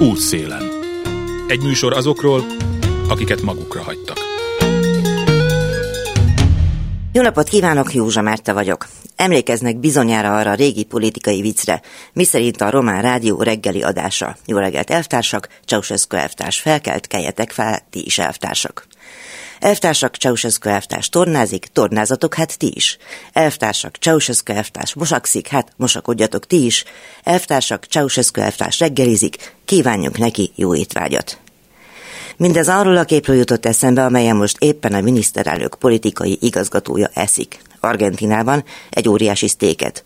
Útszélen. Egy műsor azokról, akiket magukra hagytak. Jó napot kívánok, Józsa Márta vagyok. Emlékeznek bizonyára arra a régi politikai viccre, miszerint a Román Rádió reggeli adása. Jó reggelt, elvtársak, Ceausescu elvtárs felkelt, keljetek fel, ti is elvtársak. Elvtársak, Ceausescu elvtárs tornázik, tornázatok, hát ti is. Elvtársak, Ceausescu elvtárs mosakszik, hát mosakodjatok ti is. Elvtársak, Ceausescu elvtárs reggelizik, kívánjunk neki jó étvágyat. Mindez arról a képről jutott eszembe, amelyen most éppen a miniszterelnök politikai igazgatója eszik. Argentinában egy óriási sztéket.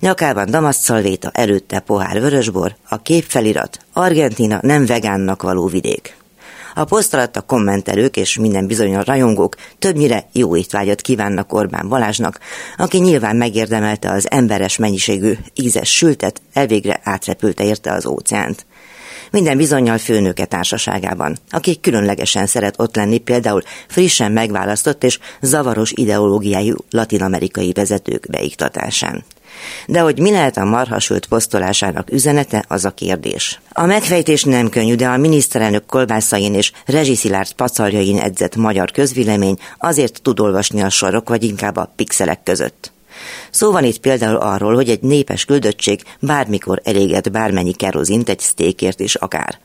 Nyakában damaszcalvéta, előtte pohár vörösbor, a képfelirat Argentina nem vegánnak való vidék. A poszt alatt a kommentelők és minden bizony a rajongók többnyire jó étvágyat kívánnak Orbán Balázsnak, aki nyilván megérdemelte az emberes mennyiségű ízes sültet, elvégre átrepülte érte az óceánt minden bizonyal főnöke társaságában, aki különlegesen szeret ott lenni például frissen megválasztott és zavaros ideológiájú latinamerikai vezetők beiktatásán. De hogy mi lehet a marhasült posztolásának üzenete, az a kérdés. A megfejtés nem könnyű, de a miniszterelnök kolbászain és rezsiszilárd pacaljain edzett magyar közvélemény azért tud olvasni a sorok, vagy inkább a pixelek között. Szó van itt például arról, hogy egy népes küldöttség bármikor eléget bármennyi kerozint egy sztékért is akár.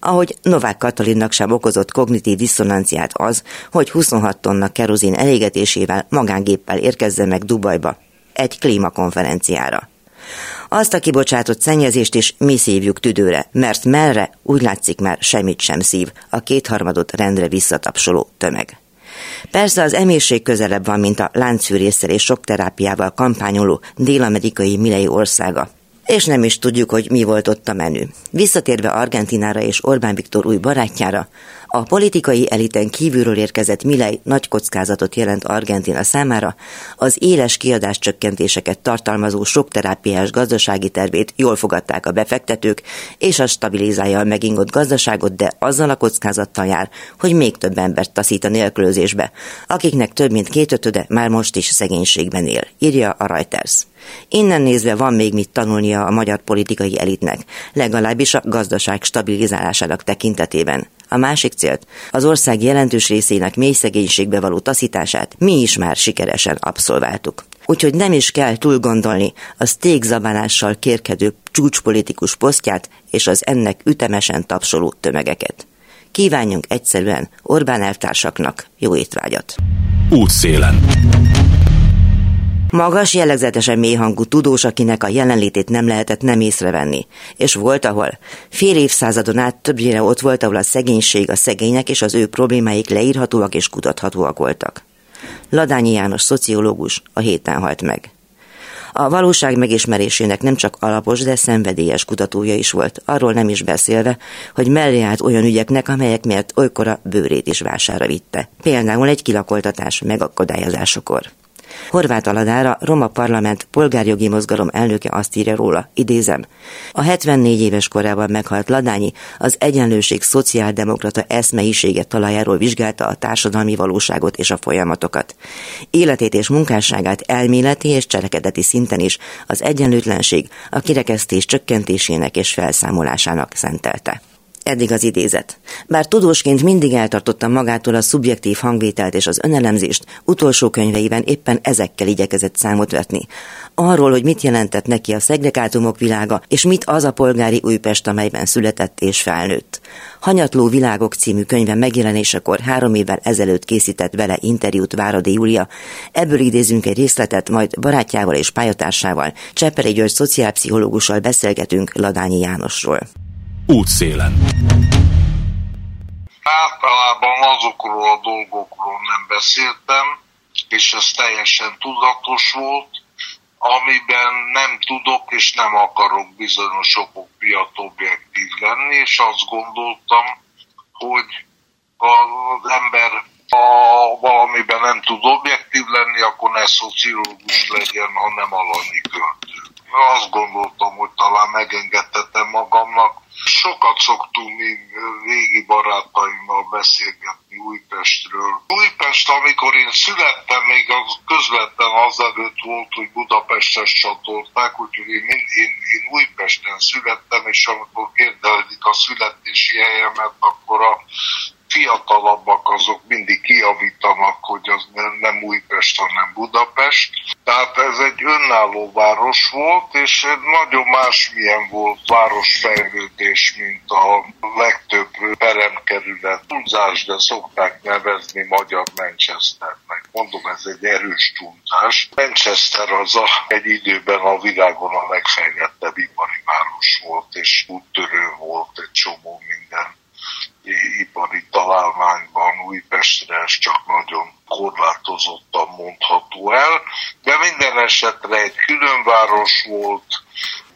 Ahogy Novák Katalinnak sem okozott kognitív diszonanciát az, hogy 26 tonna kerozin elégetésével magángéppel érkezze meg Dubajba, egy klímakonferenciára. Azt a kibocsátott szennyezést is mi szívjuk tüdőre, mert merre úgy látszik már semmit sem szív a kétharmadot rendre visszatapsoló tömeg. Persze az emészség közelebb van, mint a láncfűrészsel és sok terápiával kampányoló dél-amerikai milei országa. És nem is tudjuk, hogy mi volt ott a menü. Visszatérve Argentinára és Orbán Viktor új barátjára, a politikai eliten kívülről érkezett Milei nagy kockázatot jelent Argentina számára, az éles kiadás csökkentéseket tartalmazó sok terápiás gazdasági tervét jól fogadták a befektetők, és az stabilizálja a megingott gazdaságot, de azzal a kockázattal jár, hogy még több embert taszít a nélkülözésbe, akiknek több mint kétötöde már most is szegénységben él, írja a Reuters. Innen nézve van még mit tanulnia a magyar politikai elitnek, legalábbis a gazdaság stabilizálásának tekintetében. A másik célt, az ország jelentős részének mély szegénységbe való taszítását mi is már sikeresen abszolváltuk. Úgyhogy nem is kell túl gondolni a stégzabálással kérkedő csúcspolitikus posztját és az ennek ütemesen tapsoló tömegeket. Kívánjunk egyszerűen Orbán elvtársaknak jó étvágyat! Útszélen. Magas, jellegzetesen mélyhangú tudós, akinek a jelenlétét nem lehetett nem észrevenni. És volt, ahol fél évszázadon át többnyire ott volt, ahol a szegénység, a szegények és az ő problémáik leírhatóak és kutathatóak voltak. Ladányi János szociológus a héten halt meg. A valóság megismerésének nem csak alapos, de szenvedélyes kutatója is volt, arról nem is beszélve, hogy mellé állt olyan ügyeknek, amelyek miatt olykor a bőrét is vására vitte. Például egy kilakoltatás megakadályozásakor. Horváth Aladára Roma Parlament polgárjogi mozgalom elnöke azt írja róla, idézem. A 74 éves korában meghalt Ladányi az egyenlőség szociáldemokrata eszmeisége talajáról vizsgálta a társadalmi valóságot és a folyamatokat. Életét és munkásságát elméleti és cselekedeti szinten is az egyenlőtlenség a kirekesztés csökkentésének és felszámolásának szentelte. Eddig az idézet. Bár tudósként mindig eltartotta magától a szubjektív hangvételt és az önelemzést, utolsó könyveiben éppen ezekkel igyekezett számot vetni. Arról, hogy mit jelentett neki a szegregátumok világa, és mit az a polgári Újpest, amelyben született és felnőtt. Hanyatló világok című könyve megjelenésekor három évvel ezelőtt készített vele interjút Váradi Júlia. Ebből idézünk egy részletet, majd barátjával és pályatársával, Cseperi György szociálpszichológussal beszélgetünk Ladányi Jánosról. Útszélen. Általában azokról a dolgokról nem beszéltem, és ez teljesen tudatos volt, amiben nem tudok és nem akarok bizonyos okok miatt objektív lenni, és azt gondoltam, hogy az ember ha valamiben nem tud objektív lenni, akkor ne szociológus legyen, hanem alanyi költő. Azt gondoltam, hogy talán megengedhetem magamnak, Sokat szoktunk még régi barátaimmal beszélgetni Újpestről. Újpest, amikor én születtem, még az közvetlen azelőtt volt, hogy Budapestes csatolták, úgyhogy én, én, én Újpesten születtem, és amikor elfelejtik a születési helyemet, akkor a fiatalabbak azok mindig kiavítanak, hogy az nem Újpest, hanem Budapest. Tehát ez egy önálló város volt, és nagyon másmilyen volt városfejlődés, mint a legtöbb peremkerület. Túlzás, de szokták nevezni magyar Manchesternek. Mondom, ez egy erős túlzás. Manchester az a, egy időben a világon a legfejlettebb ipari város volt, és úttörő volt egy csomó minden ipari találmányban Újpestre ez csak nagyon korlátozottan mondható el, de minden esetre egy különváros volt,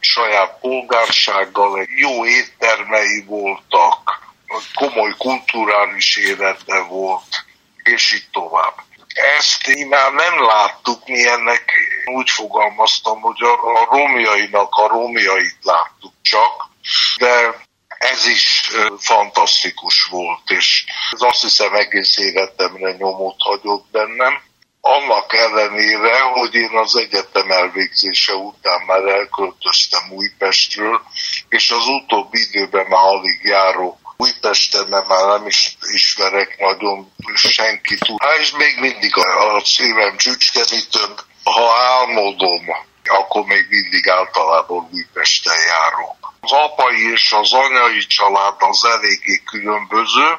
saját polgársággal, jó éttermei voltak, komoly kulturális élete volt, és így tovább. Ezt mi már nem láttuk, mi ennek úgy fogalmaztam, hogy a, a romjainak a romjait láttuk csak, de ez is fantasztikus volt, és ez azt hiszem egész életemre nyomot hagyott bennem. Annak ellenére, hogy én az egyetem elvégzése után már elköltöztem Újpestről, és az utóbbi időben már alig járok Újpesten, mert már nem is ismerek nagyon senkit. Hát és még mindig a, szívem csücskenítőm, ha álmodom, akkor még mindig általában Újpesten járok. Az apai és az anyai család az eléggé különböző.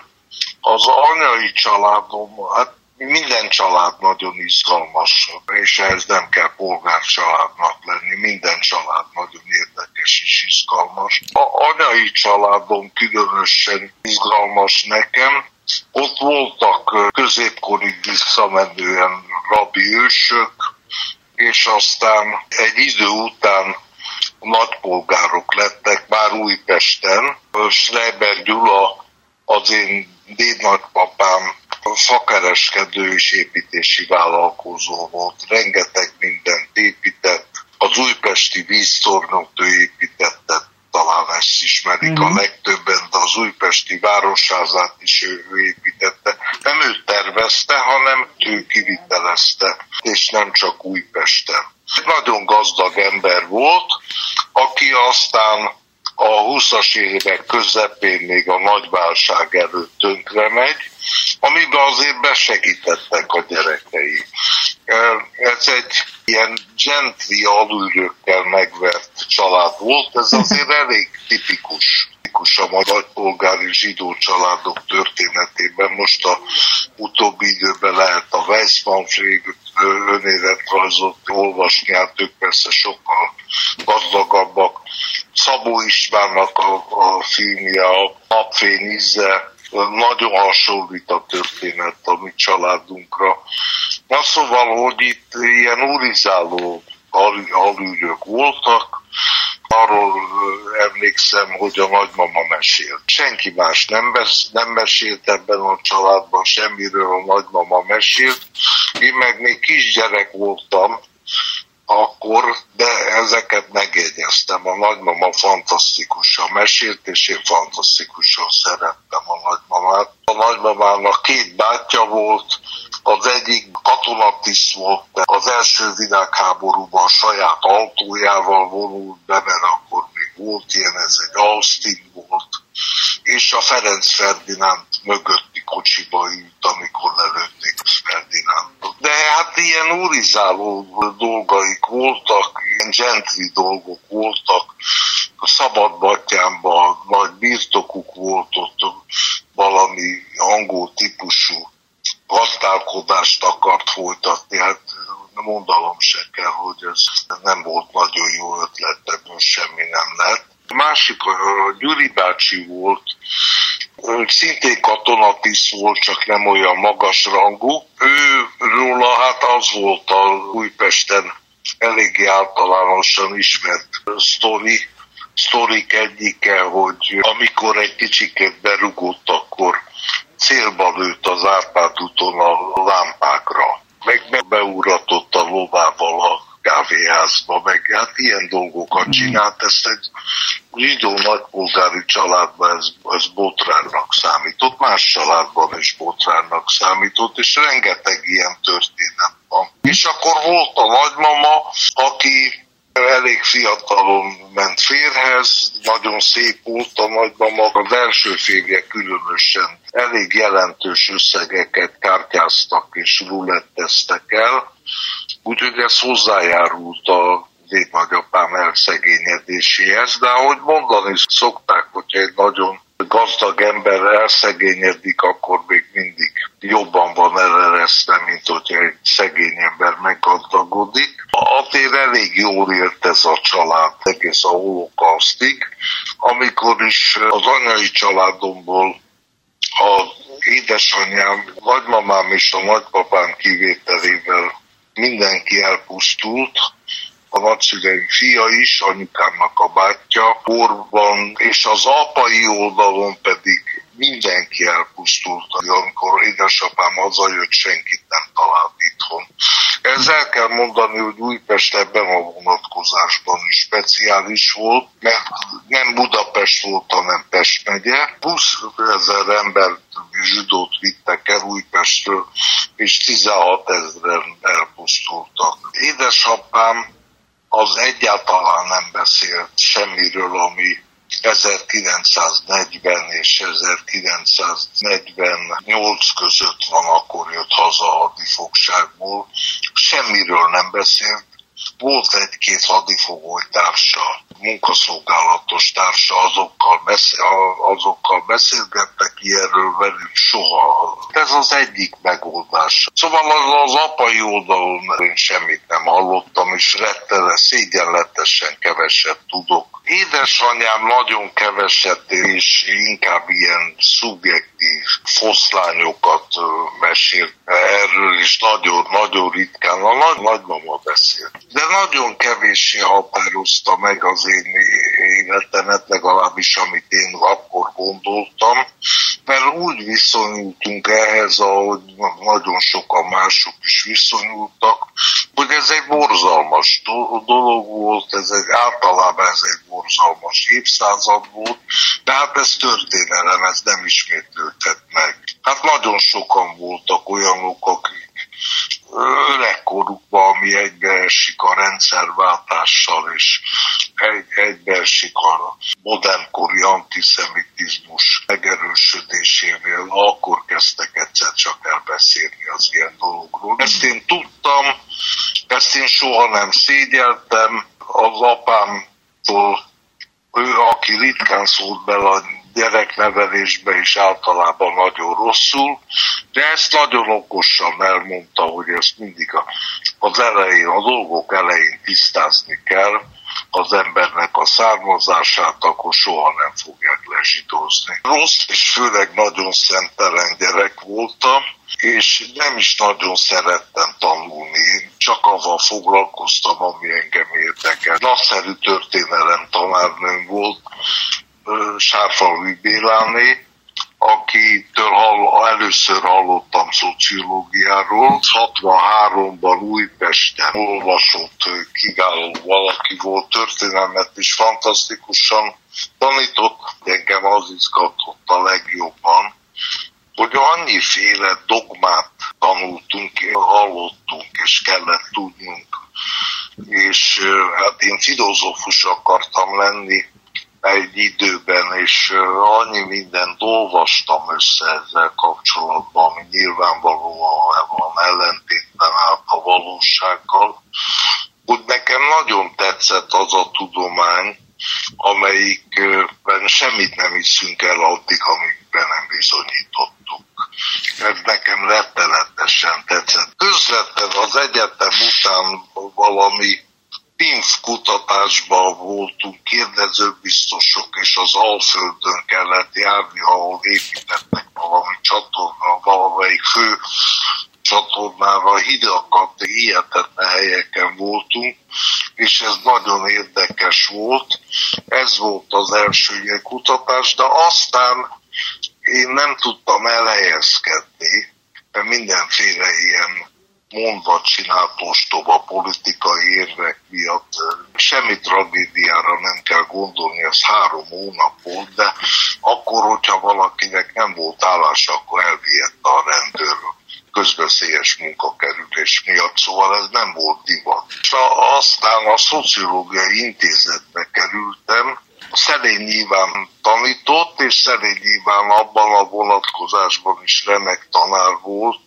Az anyai családom, hát minden család nagyon izgalmas, és ehhez nem kell polgárcsaládnak lenni, minden család nagyon érdekes és izgalmas. A anyai családom különösen izgalmas nekem, ott voltak középkorig visszamenően rabi ősök, és aztán egy idő után nagypolgárok lettek már Újpesten. Schreiber Gyula az én dédnagypapám fakereskedő és építési vállalkozó volt. Rengeteg mindent épített. Az újpesti víztornot ő építette, talán ezt ismerik uh-huh. a mhm. legtöbben, de az újpesti városházát is ő, ő építette. Nem ő tervezte, hanem ő kivitelezte, és nem csak Újpesten. Nagyon gazdag ember volt, aki aztán a 20-as évek közepén még a nagyválság előtt tönkre megy, amiben azért besegítettek a gyerekei. Ez egy ilyen gently alulőkkel megvert család volt, ez azért elég tipikus tipikus a nagypolgári zsidó családok történetében. Most a utóbbi időben lehet a Weissmanfrég önéletrajzot olvasni, hát ők persze sokkal gazdagabbak. Szabó Istvánnak a, a filmje, a Napfény íze, nagyon hasonlít a történet a mi családunkra. Na szóval, hogy itt ilyen urizáló alűrök voltak, arról emlékszem, hogy a nagymama mesélt. Senki más nem, besz, nem mesélt ebben a családban, semmiről a nagymama mesélt. Én meg még kisgyerek voltam, akkor, de ezeket megjegyeztem. A nagymama fantasztikusan mesélt, és én fantasztikusan szerettem a nagymamát. A nagymamának két bátyja volt, az egyik katonatiszt volt, az első világháborúban saját autójával vonult be, mert akkor még volt ilyen, ez egy Austin volt, és a Ferenc Ferdinánd mögötti kocsiba ült, amikor lelőtték Ferdinándot. De hát ilyen úrizáló dolgaik voltak, ilyen gentri dolgok voltak, a szabadbatjánban nagy birtokuk volt ott valami angol típusú gazdálkodást akart folytatni, hát mondalom se kell, hogy ez nem volt nagyon jó ötlet, ebből semmi nem lett. Másik, a Gyuri bácsi volt, szintén katonatiszt volt, csak nem olyan magas rangú. Ő róla hát az volt a Újpesten eléggé általánosan ismert sztori, sztorik egyike, hogy amikor egy kicsikét berugott, akkor célba lőtt az Árpád úton a lámpákra, meg beuratott a lovával a kávéházba, meg hát ilyen dolgokat csinált, ezt egy zsidó nagypolgári családban ez, ez botránnak számított, más családban is botránnak számított, és rengeteg ilyen történet van. És akkor volt a nagymama, aki elég fiatalon ment férhez, nagyon szép volt a nagymama, az első férje különösen elég jelentős összegeket kártyáztak és ruletteztek el, úgyhogy ez hozzájárult a én nagyapám elszegényedéséhez, de ahogy mondani szokták, hogyha egy nagyon gazdag ember elszegényedik, akkor még mindig jobban van eleresztve, mint hogyha egy szegény ember meggazdagodik. Azért elég jól élt ez a család egész a holokausztig, amikor is az anyai családomból a édesanyám, nagymamám és a nagypapám kivételével mindenki elpusztult, a nagyszüleim fia is, anyukámnak a bátyja, korban, és az apai oldalon pedig mindenki elpusztult, amikor édesapám hazajött, senkit nem talált itthon. Ezzel kell mondani, hogy Újpest ebben a vonatkozásban is speciális volt, mert nem Budapest volt, hanem Pest megye. 20 ezer ember zsidót vittek el Újpestről, és 16 ezeren elpusztultak. Édesapám az egyáltalán nem beszélt semmiről, ami 1940 és 1948 között van, akkor jött haza a hadifogságból. Semmiről nem beszélt, volt egy-két hadifogolytársa, munkaszolgálatos társa, azokkal, beszél, azokkal beszélgettek ilyenről velük soha. Ez az egyik megoldás. Szóval az, az apai oldalon én semmit nem hallottam, és rettele szégyenletesen keveset tudok. Édesanyám nagyon keveset, és inkább ilyen szubjektív foszlányokat mesélt erről, és nagyon-nagyon ritkán a nagy nagymama beszélt. De nagyon kevéssé határozta meg az én életemet, legalábbis amit én akkor gondoltam, mert úgy viszonyultunk ehhez, ahogy nagyon sokan mások is viszonyultak, hogy ez egy borzalmas dolog volt, ez egy, általában ez egy borzalmas évszázad volt, de hát ez történelem, ez nem ismétlődhet meg. Hát nagyon sokan voltak olyanok, akik öregkorukban, ami egybeesik a rendszerváltással, és egy, egybeesik a modernkori antiszemitizmus megerősödésével, akkor kezdtek egyszer csak elbeszélni az ilyen dologról. Ezt én tudtam, ezt én soha nem szégyeltem, az apámtól, ő, aki ritkán szólt bele gyereknevelésbe is általában nagyon rosszul, de ezt nagyon okosan elmondta, hogy ezt mindig az elején, a dolgok elején tisztázni kell, az embernek a származását, akkor soha nem fogják lezsidózni. Rossz és főleg nagyon szentelen gyerek voltam, és nem is nagyon szerettem tanulni. Én csak avval foglalkoztam, ami engem érdekel. Nagyszerű történelem tanárnőm volt, Sárfalvi Béláné, akitől hall, először hallottam szociológiáról. 63-ban Újpesten olvasott kiváló valaki volt, történelmet is fantasztikusan tanított. Engem az izgatott a legjobban, hogy annyiféle dogmát tanultunk, hallottunk, és kellett tudnunk. És hát én filozófus akartam lenni, egy időben, és annyi mindent olvastam össze ezzel kapcsolatban, ami nyilvánvalóan van ellentétben állt a valósággal, hogy nekem nagyon tetszett az a tudomány, amelyikben semmit nem hiszünk el addig, amikben nem bizonyítottuk. Ez nekem rettenetesen tetszett. Közvetlen az egyetem után valami PINF kutatásban voltunk, kérdezőbiztosok, és az Alföldön kellett járni, ahol építettek valami csatorna, valamelyik fő csatornára hidakat, hihetetlen helyeken voltunk, és ez nagyon érdekes volt. Ez volt az első ilyen kutatás, de aztán én nem tudtam elhelyezkedni, mert mindenféle ilyen mondva csinált ostoba politikai érvek miatt. Semmi tragédiára nem kell gondolni, ez három hónap volt, de akkor, hogyha valakinek nem volt állás, akkor elvihette a rendőr közbeszélyes munkakerülés miatt, szóval ez nem volt divat. És aztán a szociológiai intézetbe kerültem, Szerény Iván tanított, és Szerény Iván abban a vonatkozásban is remek tanár volt,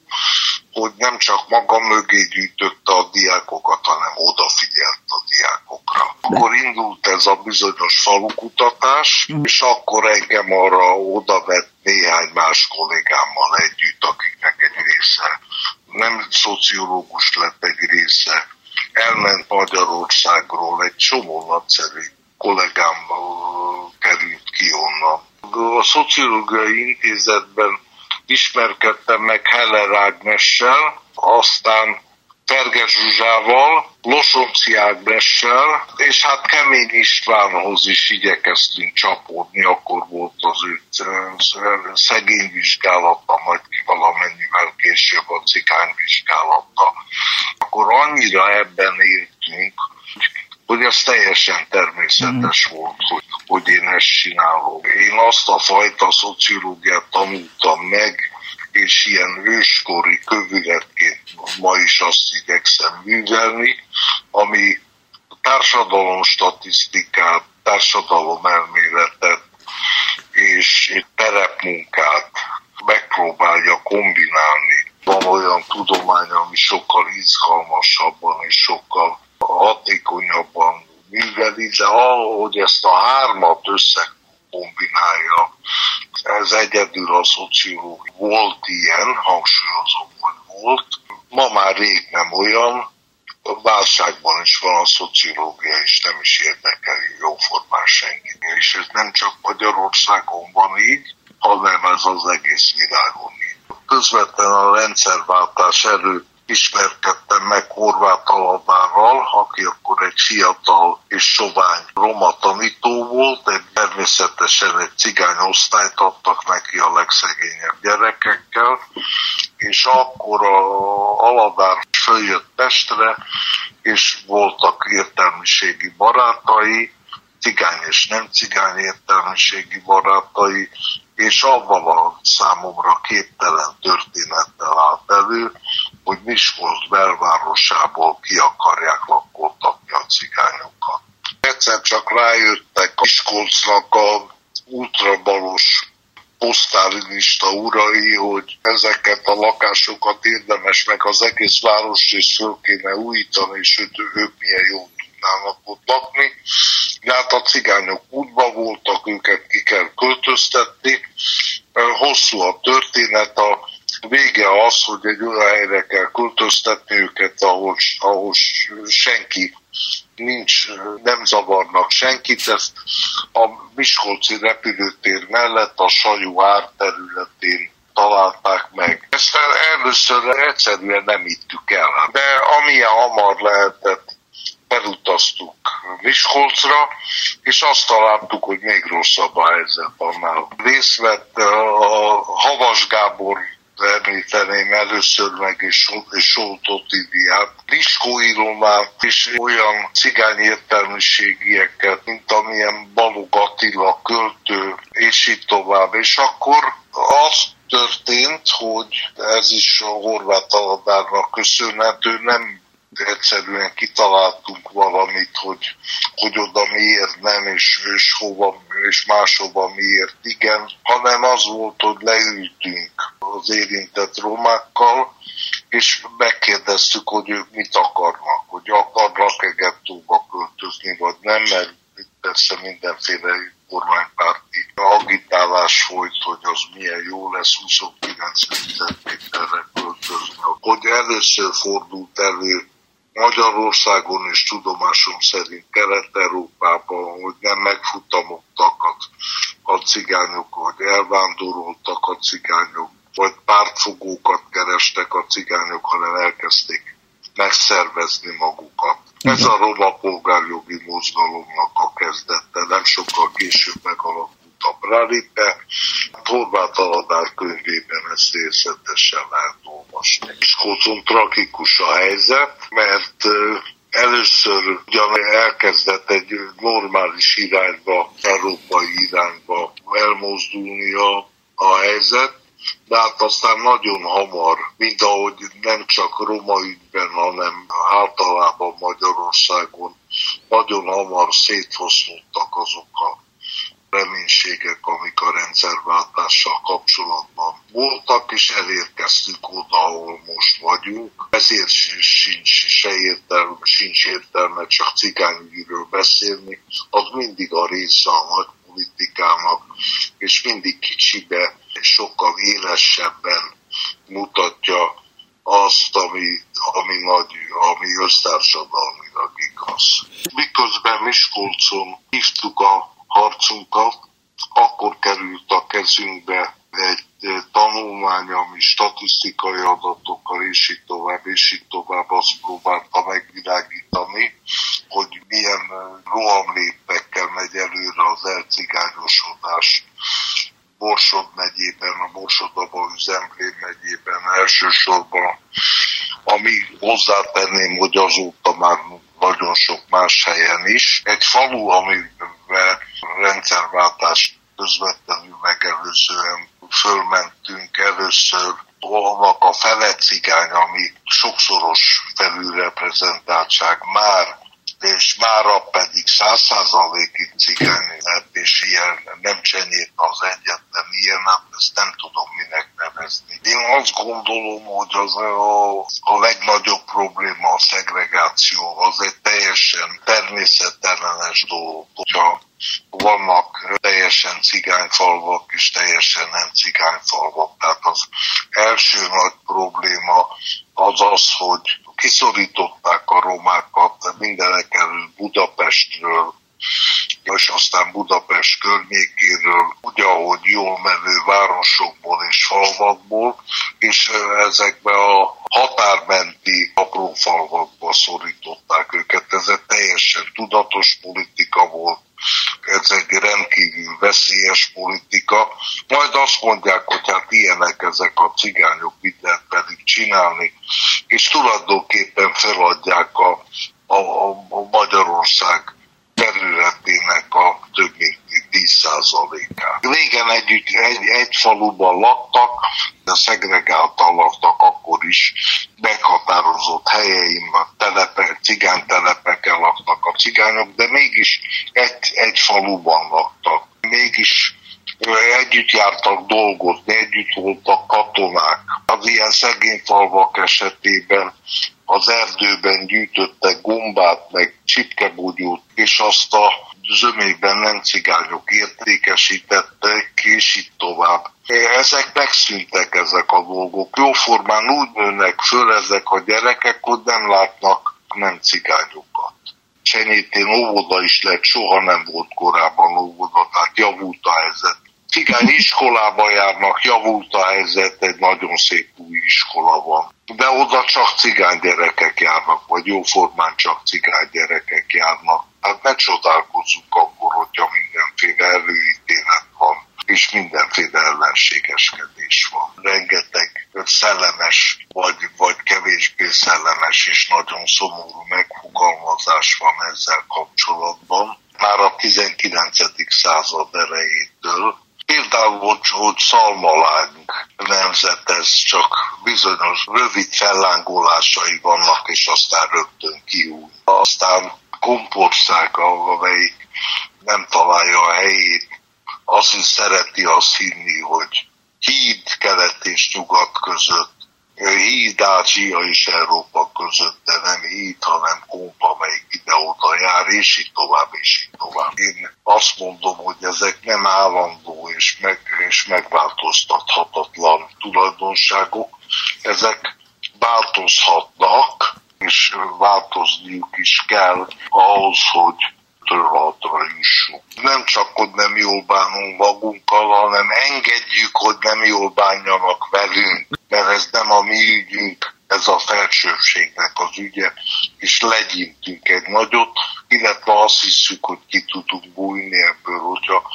hogy nem csak maga mögé gyűjtötte a diákokat, hanem odafigyelt a diákokra. Akkor indult ez a bizonyos falukutatás, és akkor engem arra odavett néhány más kollégámmal együtt, akiknek egy része nem szociológus lett egy része, elment Magyarországról, egy csomó nagyszerű kollégám került ki onnan. A Szociológiai Intézetben ismerkedtem meg Heller Ágnessel, aztán Ferges Zsuzsával, Losonci Ágnessel, és hát Kemény Istvánhoz is igyekeztünk csapódni, akkor volt az ő szegény vizsgálata, majd ki valamennyivel később a cikány vizsgálata. Akkor annyira ebben éltünk, hogy ez teljesen természetes mm. volt, hogy, hogy én ezt csinálom. Én azt a fajta szociológiát tanultam meg, és ilyen őskori kövületként ma is azt igyekszem művelni, ami társadalom statisztikát, társadalom elméletet és terepmunkát megpróbálja kombinálni. Van olyan tudomány, ami sokkal izgalmasabban és sokkal hatékonyabban műveli, de ahogy ezt a hármat összekombinálja, ez egyedül a szociológia volt ilyen, hangsúlyozom, hogy volt. Ma már rég nem olyan, a válságban is van a szociológia, és nem is érdekeli jóformán senki. És ez nem csak Magyarországon van így, hanem ez az egész világon így. Közvetlen a rendszerváltás előtt ismerkedtem meg Horváth Alabárral, aki akkor egy fiatal és sovány roma tanító volt, egy természetesen egy cigány osztályt adtak neki a legszegényebb gyerekekkel, és akkor a Alabár följött Pestre, és voltak értelmiségi barátai, cigány és nem cigány értelmiségi barátai, és abban a számomra képtelen történettel állt elő, hogy Miskolc belvárosából ki akarják lakkoltatni a cigányokat. Egyszer csak rájöttek a Miskolcnak a ultrabalos posztálista urai, hogy ezeket a lakásokat érdemes meg az egész városrészt föl kéne újítani, és ők, ők milyen jól tudnának ott lakni. De hát a cigányok útba voltak, őket ki kell költöztetni. Hosszú a történet, a vége az, hogy egy olyan helyre kell költöztetni őket, ahol, ahol senki nincs, nem zavarnak senkit. Ezt a Miskolci repülőtér mellett a Sajó árterületén találták meg. Ezt először egyszerűen nem ittük el, de amilyen hamar lehetett, elutaztuk Miskolcra, és azt találtuk, hogy még rosszabb a helyzet annál. Részt vett a Havas Gábor említeném először meg és, Soltot Idiát, Diskó Ilomát és olyan cigány értelmiségieket, mint amilyen Balog Attila költő, és így tovább. És akkor az történt, hogy ez is a horvát aladárnak köszönhető, nem egyszerűen kitaláltunk valamit, hogy, hogy oda miért nem, és, és hova, és máshova miért igen, hanem az volt, hogy leültünk az érintett romákkal, és megkérdeztük, hogy ők mit akarnak, hogy akarnak-e gettóba költözni, vagy nem, mert persze mindenféle kormánypárti agitálás folyt, hogy az milyen jó lesz 29 méterre költözni. Hogy először fordult elő Magyarországon és tudomásom szerint Kelet-Európában, hogy nem megfutamodtak a, a cigányok, hogy elvándoroltak a cigányok, vagy pártfogókat kerestek a cigányok, hanem elkezdték megszervezni magukat. Ez a roma polgárjogi mozgalomnak a kezdete, nem sokkal később megalakult a Bralipe. Horváth Aladár könyvében ezt részletesen lehet olvasni. Miskolcon tragikus a helyzet, mert először ugyan elkezdett egy normális irányba, európai irányba elmozdulni a, a helyzet, de hát aztán nagyon hamar, mint ahogy nem csak roma ügyben, hanem általában Magyarországon, nagyon hamar szétfoszlottak azok a reménységek, amik a rendszerváltással kapcsolatban voltak, és elérkeztünk oda, ahol most vagyunk. Ezért sincs se értelme, sincs értelme csak cigányügyről beszélni, az mindig a része a nagy politikának, és mindig kicsibe, sokkal élesebben mutatja azt, ami, ami nagy, ami össztársadalmilag igaz. Miközben Miskolcon hívtuk a harcunkat, akkor került a kezünkbe egy tanulmány, ami statisztikai adatokkal, és így tovább, és így tovább azt próbálta megvilágítani, hogy milyen rohamlépekkel megy előre az elcigányosodás Borsod megyében, a Borsod Zemplén megyében elsősorban, ami hozzátenném, hogy azóta már nagyon sok más helyen is. Egy falu, amiben rendszerváltást közvetlenül megelőzően fölmentünk először vannak a fele cigány, ami sokszoros felülreprezentáltság már és mára pedig száz százalékig cigány lett, és ilyen nem csenyét az egyetlen ilyen, hát ezt nem tudom minek nevezni. Én azt gondolom, hogy az a, a legnagyobb probléma a szegregáció, az egy teljesen természetellenes dolog, hogyha vannak teljesen cigányfalvak és teljesen nem cigányfalvak. Tehát az első nagy probléma az az, hogy kiszorították a romákat mindenek előtt Budapestről, és aztán Budapest környékéről, úgy, ahogy jól menő városokból és falvakból, és ezekbe a határmenti apró falvakba szorították őket. Ez egy teljesen tudatos politika volt, ez egy rendkívül veszélyes politika. Majd azt mondják, hogy hát ilyenek ezek a cigányok, mindent pedig csinálni, és tulajdonképpen feladják a, a, a Magyarország területének a több mint 10%-át. Régen együtt egy, egy faluban laktak, de szegregáltan laktak akkor is, meghatározott helyeim, telepe, cigánytelepeken laktak a cigányok, de mégis faluban laktak. Mégis együtt jártak dolgozni, együtt voltak katonák. Az ilyen szegény falvak esetében az erdőben gyűjtöttek gombát, meg csipkebúgyút, és azt a zömében nem cigányok értékesítettek, és így tovább. Ezek megszűntek ezek a dolgok. Jóformán úgy nőnek föl ezek a gyerekek, hogy nem látnak nem cigányokat. Csenyétén óvoda is lett, soha nem volt korábban óvoda, tehát javult a helyzet cigány iskolába járnak, javult a helyzet, egy nagyon szép új iskola van. De oda csak cigány gyerekek járnak, vagy jóformán csak cigány gyerekek járnak. Hát ne csodálkozzunk akkor, hogyha mindenféle előítélet van, és mindenféle ellenségeskedés van. Rengeteg szellemes, vagy, vagy kevésbé szellemes és nagyon szomorú megfogalmazás van ezzel kapcsolatban. Már a 19. század erejétől, Például, hogy, szalmalánk nemzet, ez csak bizonyos rövid fellángolásai vannak, és aztán rögtön kiúj. Aztán kompország, amelyik nem találja a helyét, azt is szereti azt hinni, hogy híd kelet és nyugat között híd Ázsia és Európa között, de nem híd, hanem komp, amelyik ide-oda jár, és így tovább, és így tovább. Én azt mondom, hogy ezek nem állandó és, meg, és megváltoztathatatlan tulajdonságok, ezek változhatnak, és változniuk is kell ahhoz, hogy törvaltra jussunk. Nem csak, hogy nem jól bánunk magunkkal, hanem engedjük, hogy nem jól bánjanak velünk, mert ez nem a mi ügyünk, ez a felsőségnek az ügye, és legyintünk egy nagyot, illetve azt hiszük, hogy ki tudunk bújni ebből, hogyha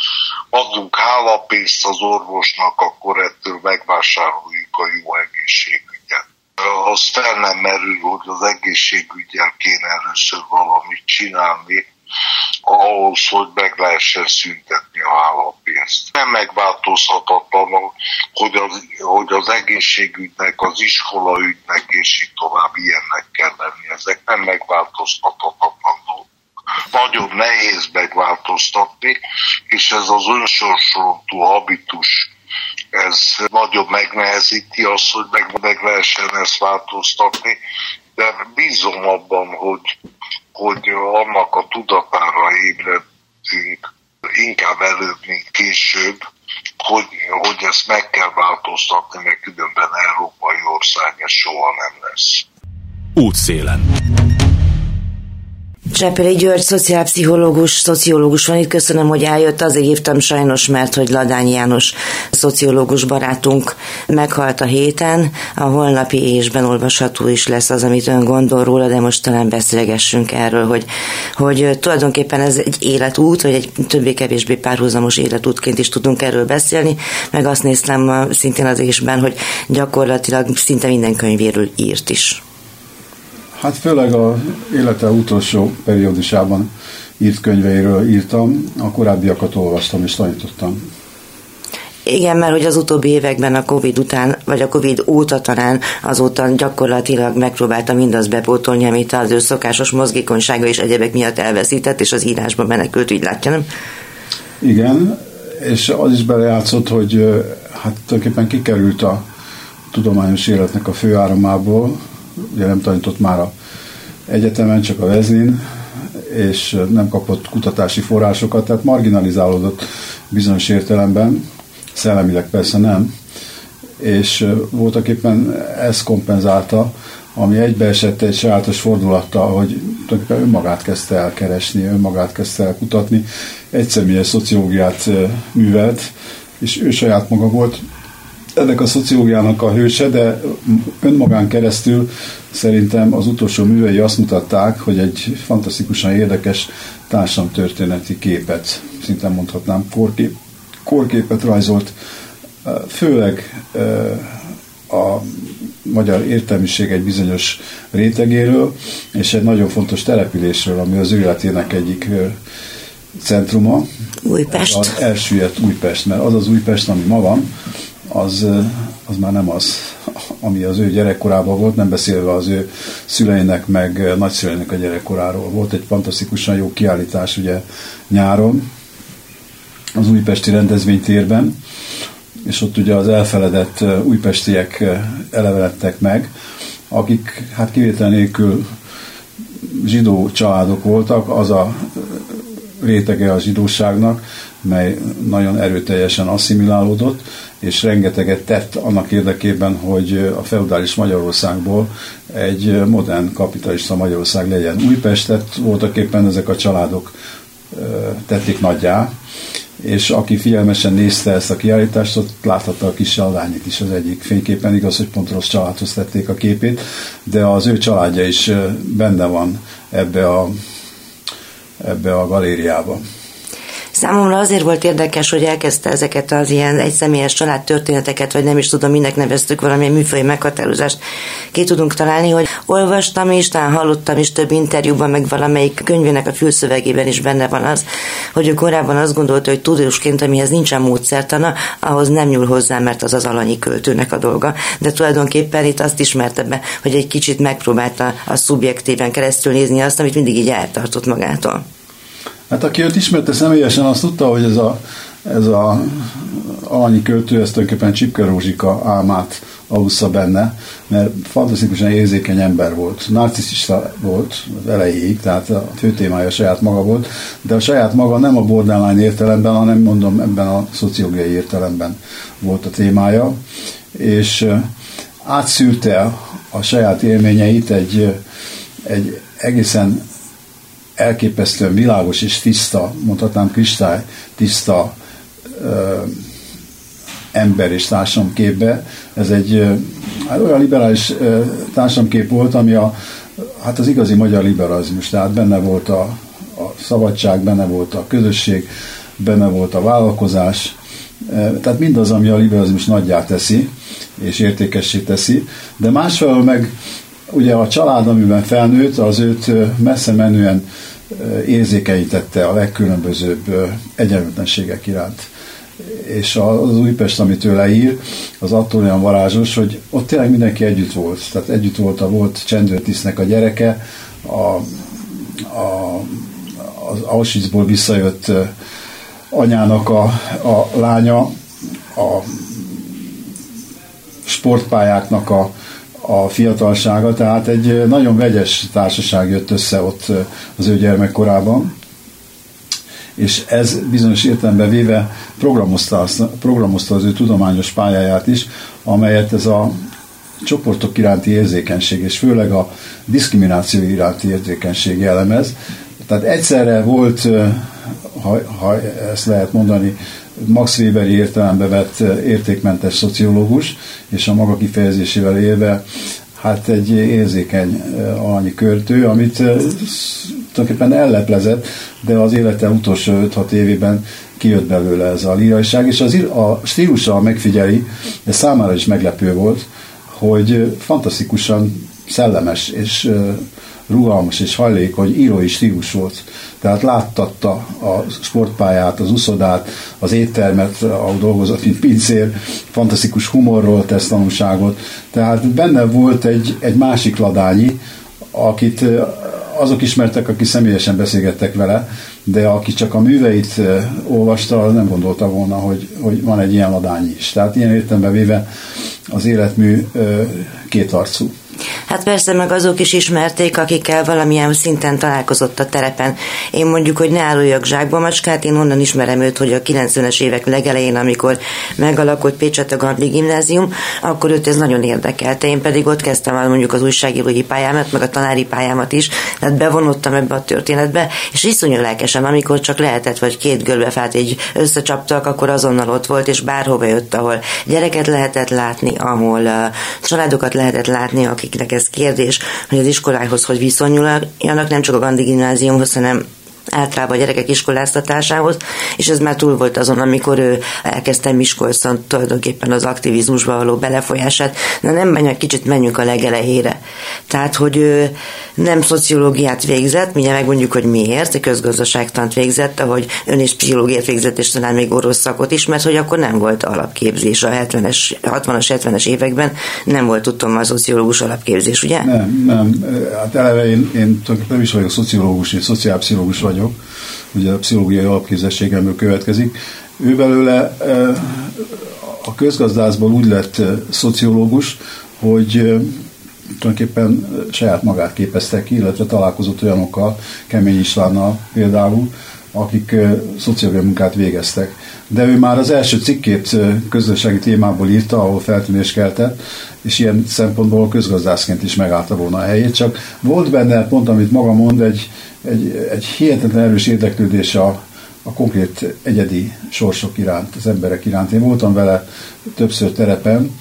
adunk hálapénzt az orvosnak, akkor ettől megvásároljuk a jó egészségügyet. Az fel nem merül, hogy az egészségügyel kéne először valamit csinálni, ahhoz, hogy meg lehessen szüntetni a állatpénzt. Nem megváltozhatatlan, hogy az, hogy az egészségügynek, az iskolaügynek és így tovább ilyennek kell lenni. Ezek nem megváltozhatatlan. Nagyon nehéz megváltoztatni, és ez az önsorsoltó habitus ez nagyobb megnehezíti azt, hogy meg, meg lehessen ezt változtatni, de bízom abban, hogy, hogy annak a tudatára ébredünk inkább előbb, mint később, hogy, hogy ezt meg kell változtatni, mert különben európai ország ez soha nem lesz. Útszélen. Csepeli György, szociálpszichológus, szociológus van itt. Köszönöm, hogy eljött. Azért hívtam sajnos, mert hogy Ladány János szociológus barátunk meghalt a héten. A holnapi ésben olvasható is lesz az, amit ön gondol róla, de most talán beszélgessünk erről, hogy, hogy tulajdonképpen ez egy életút, vagy egy többé-kevésbé párhuzamos életútként is tudunk erről beszélni, meg azt néztem szintén az ésben, hogy gyakorlatilag szinte minden könyvéről írt is. Hát főleg a élete utolsó periódusában írt könyveiről írtam, a korábbiakat olvastam és tanítottam. Igen, mert hogy az utóbbi években a Covid után, vagy a Covid óta talán azóta gyakorlatilag megpróbálta mindazt bepótolni, amit az ő szokásos mozgékonysága és egyebek miatt elveszített, és az írásban menekült, így látja, nem? Igen, és az is belejátszott, hogy hát tulajdonképpen kikerült a tudományos életnek a főáramából, ugye nem tanított már a egyetemen, csak a Vezlin, és nem kapott kutatási forrásokat, tehát marginalizálódott bizonyos értelemben, szellemileg persze nem, és voltak éppen ez kompenzálta, ami egybeesett egy sajátos fordulattal, hogy tulajdonképpen önmagát kezdte el keresni, önmagát kezdte el kutatni, egyszemélyes szociológiát művelt, és ő saját maga volt ennek a szociológiának a hőse, de önmagán keresztül szerintem az utolsó művei azt mutatták, hogy egy fantasztikusan érdekes társadalomtörténeti képet, szinte mondhatnám, korkép, korképet rajzolt, főleg a magyar értelmiség egy bizonyos rétegéről, és egy nagyon fontos településről, ami az ő életének egyik centruma. Újpest. Az elsüllyedt Újpest, mert az az Újpest, ami ma van, az, az már nem az, ami az ő gyerekkorában volt, nem beszélve az ő szüleinek, meg nagyszüleinek a gyerekkoráról. Volt egy fantasztikusan jó kiállítás ugye nyáron, az újpesti rendezvénytérben, és ott ugye az elfeledett újpestiek elevenedtek meg, akik hát kivétel nélkül zsidó családok voltak, az a rétege a zsidóságnak, mely nagyon erőteljesen asszimilálódott, és rengeteget tett annak érdekében, hogy a feudális Magyarországból egy modern kapitalista Magyarország legyen. Újpestet voltak éppen ezek a családok tették nagyjá, és aki figyelmesen nézte ezt a kiállítást, ott láthatta a kis alányit is az egyik fényképen, igaz, hogy pont rossz családhoz tették a képét, de az ő családja is benne van ebbe a, ebbe a galériába. Számomra azért volt érdekes, hogy elkezdte ezeket az ilyen egyszemélyes családtörténeteket, vagy nem is tudom, minek neveztük valamilyen műfaj meghatározást ki tudunk találni, hogy olvastam is, talán hallottam is több interjúban, meg valamelyik könyvének a fülszövegében is benne van az, hogy ő korábban azt gondolta, hogy tudósként, amihez nincsen módszertana, ahhoz nem nyúl hozzá, mert az az alanyi költőnek a dolga. De tulajdonképpen itt azt ismerte be, hogy egy kicsit megpróbálta a szubjektíven keresztül nézni azt, amit mindig így eltartott magától. Hát aki őt ismerte személyesen, azt tudta, hogy ez a, ez a alanyi költő, ez tulajdonképpen Csipke Rózsika álmát alussza benne, mert fantasztikusan érzékeny ember volt, narciszista volt az elejéig, tehát a fő témája saját maga volt, de a saját maga nem a borderline értelemben, hanem mondom ebben a szociológiai értelemben volt a témája, és átszűrte a saját élményeit egy, egy egészen elképesztően világos és tiszta, mondhatnám kristály tiszta ö, ember és társadalomképbe. Ez egy hát olyan liberális ö, társadalomkép volt, ami a, hát az igazi magyar liberalizmus, tehát benne volt a, a szabadság, benne volt a közösség, benne volt a vállalkozás, tehát mindaz, ami a liberalizmus nagyjá teszi, és értékessé teszi, de másfelől meg ugye a család, amiben felnőtt, az őt messze menően érzékenyítette a legkülönbözőbb egyenlőtlenségek iránt. És az Újpest, amit ő leír, az attól olyan varázsos, hogy ott tényleg mindenki együtt volt. Tehát együtt volt a volt csendőrtisztnek a gyereke, a, a, az Auschwitzból visszajött anyának a, a lánya, a sportpályáknak a, a fiatalsága, tehát egy nagyon vegyes társaság jött össze ott az ő gyermekkorában, és ez bizonyos értelemben véve programozta, programozta az ő tudományos pályáját is, amelyet ez a csoportok iránti érzékenység, és főleg a diszkrimináció iránti érzékenység jellemez. Tehát egyszerre volt, ha, ha ezt lehet mondani, Max Weberi értelembe vett értékmentes szociológus, és a maga kifejezésével élve hát egy érzékeny alanyi költő, amit tulajdonképpen elleplezett, de az élete utolsó 5-6 évében kijött belőle ez a líraiság, és az, a stílusa megfigyeli, de számára is meglepő volt, hogy fantasztikusan szellemes és rugalmas és hajlékony írói stílus volt. Tehát láttatta a sportpályát, az uszodát, az éttermet, ahol dolgozott, mint pincér, fantasztikus humorról tesz tanulságot. Tehát benne volt egy, egy másik ladányi, akit azok ismertek, akik személyesen beszélgettek vele, de aki csak a műveit olvasta, az nem gondolta volna, hogy, hogy van egy ilyen ladányi is. Tehát ilyen értelemben véve az életmű kétarcú. Hát persze, meg azok is ismerték, akikkel valamilyen szinten találkozott a terepen. Én mondjuk, hogy ne áruljak zsákba macskát, én onnan ismerem őt, hogy a 90-es évek legelején, amikor megalakult Pécset a Gandhi gimnázium, akkor őt ez nagyon érdekelte. Én pedig ott kezdtem el mondjuk az újságírói pályámat, meg a tanári pályámat is, tehát bevonottam ebbe a történetbe, és iszonyú lelkesen, amikor csak lehetett, vagy két görbefát így összecsaptak, akkor azonnal ott volt, és bárhova jött, ahol gyereket lehetett látni, ahol uh, családokat lehetett látni, akiknek ez kérdés, hogy az iskolához hogy viszonyuljanak, nem csak a Gandhi gimnáziumhoz, hanem általában a gyerekek iskoláztatásához, és ez már túl volt azon, amikor ő elkezdte Miskolcon tulajdonképpen az aktivizmusba való belefolyását, de nem menjünk, kicsit menjünk a legelejére. Tehát, hogy ő nem szociológiát végzett, mindjárt megmondjuk, hogy miért, közgazdaságtant végzett, ahogy ön is pszichológiát végzett, és talán még orosz szakot is, mert hogy akkor nem volt alapképzés a 70-es, 60-as, 70-es években, nem volt tudom a szociológus alapképzés, ugye? Nem, nem. Hát eleve én, én nem is vagyok szociológus, én szociálpszichológus vagyok, vagyok, ugye a pszichológiai alapképzettségemből következik. Ő belőle a közgazdászból úgy lett szociológus, hogy tulajdonképpen saját magát képezte ki, illetve találkozott olyanokkal, Kemény Istvánnal például, akik szociológiai munkát végeztek. De ő már az első cikkét közösségi témából írta, ahol feltűnés keltett, és ilyen szempontból közgazdászként is megállta volna a helyét, csak volt benne, pont amit maga mond, egy, egy, egy hihetetlen erős érdeklődés a, a konkrét egyedi sorsok iránt, az emberek iránt. Én voltam vele többször terepen,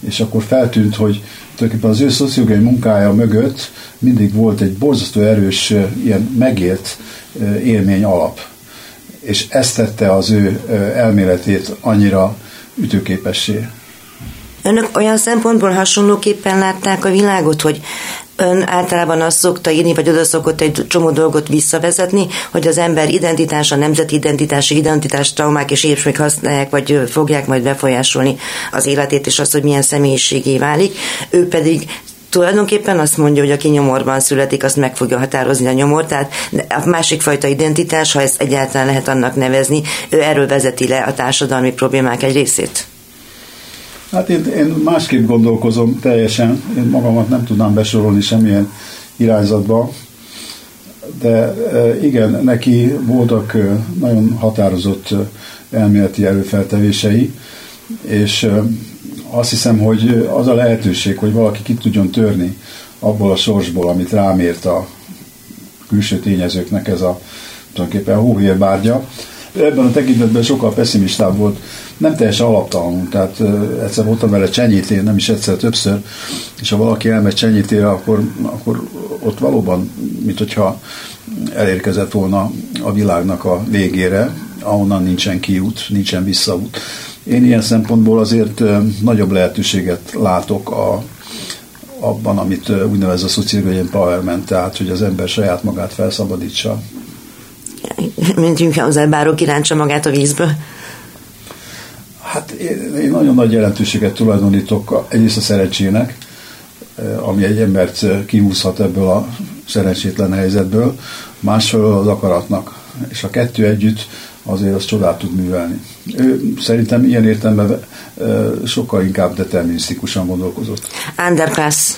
és akkor feltűnt, hogy tulajdonképpen az ő szociológiai munkája mögött mindig volt egy borzasztó erős, ilyen megélt élmény alap. És ezt tette az ő elméletét annyira ütőképessé. Önök olyan szempontból hasonlóképpen látták a világot, hogy ön általában azt szokta írni, vagy oda szokott egy csomó dolgot visszavezetni, hogy az ember identitása, nemzeti identitási identitás traumák és ilyesmik használják, vagy fogják majd befolyásolni az életét, és azt, hogy milyen személyiségé válik. Ő pedig tulajdonképpen azt mondja, hogy aki nyomorban születik, azt meg fogja határozni a nyomor, tehát a másik fajta identitás, ha ezt egyáltalán lehet annak nevezni, ő erről vezeti le a társadalmi problémák egy részét. Hát én, én másképp gondolkozom teljesen, én magamat nem tudnám besorolni semmilyen irányzatba, de e, igen, neki voltak e, nagyon határozott e, elméleti előfeltevései, és azt hiszem, hogy az a lehetőség, hogy valaki ki tudjon törni abból a sorsból, amit rámért a külső tényezőknek ez a tulajdonképpen hóhérbárgya, ebben a tekintetben sokkal pessimistább volt, nem teljesen alaptalanul, tehát egyszer voltam vele csenyítén, nem is egyszer, többször, és ha valaki elmegy csenyítére, akkor, akkor ott valóban, mint hogyha elérkezett volna a világnak a végére, ahonnan nincsen kiút, nincsen visszaút. Én ilyen szempontból azért nagyobb lehetőséget látok a, abban, amit úgynevezett a social empowerment, tehát hogy az ember saját magát felszabadítsa. Mint Münchhauser báró kirántsa magát a vízből. Hát én, én nagyon nagy jelentőséget tulajdonítok egyrészt a szerencsének, ami egy embert kihúzhat ebből a szerencsétlen helyzetből, másfelől az akaratnak. És a kettő együtt azért az csodát tud művelni. Ő szerintem ilyen értelemben sokkal inkább determinisztikusan gondolkozott. Underpass.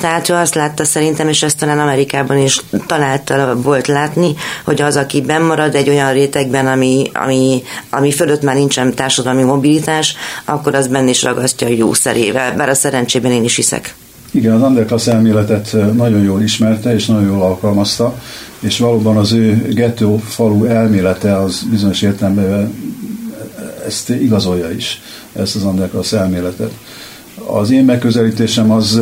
Tehát ő azt látta szerintem, és ezt talán Amerikában is találta volt látni, hogy az, aki marad egy olyan rétegben, ami, ami, ami fölött már nincsen társadalmi mobilitás, akkor az benne is ragasztja a jó szerével, bár a szerencsében én is hiszek. Igen, az underclass elméletet nagyon jól ismerte, és nagyon jól alkalmazta, és valóban az ő gettó falu elmélete az bizonyos értelemben ezt igazolja is, ezt az underclass elméletet. Az én megközelítésem az,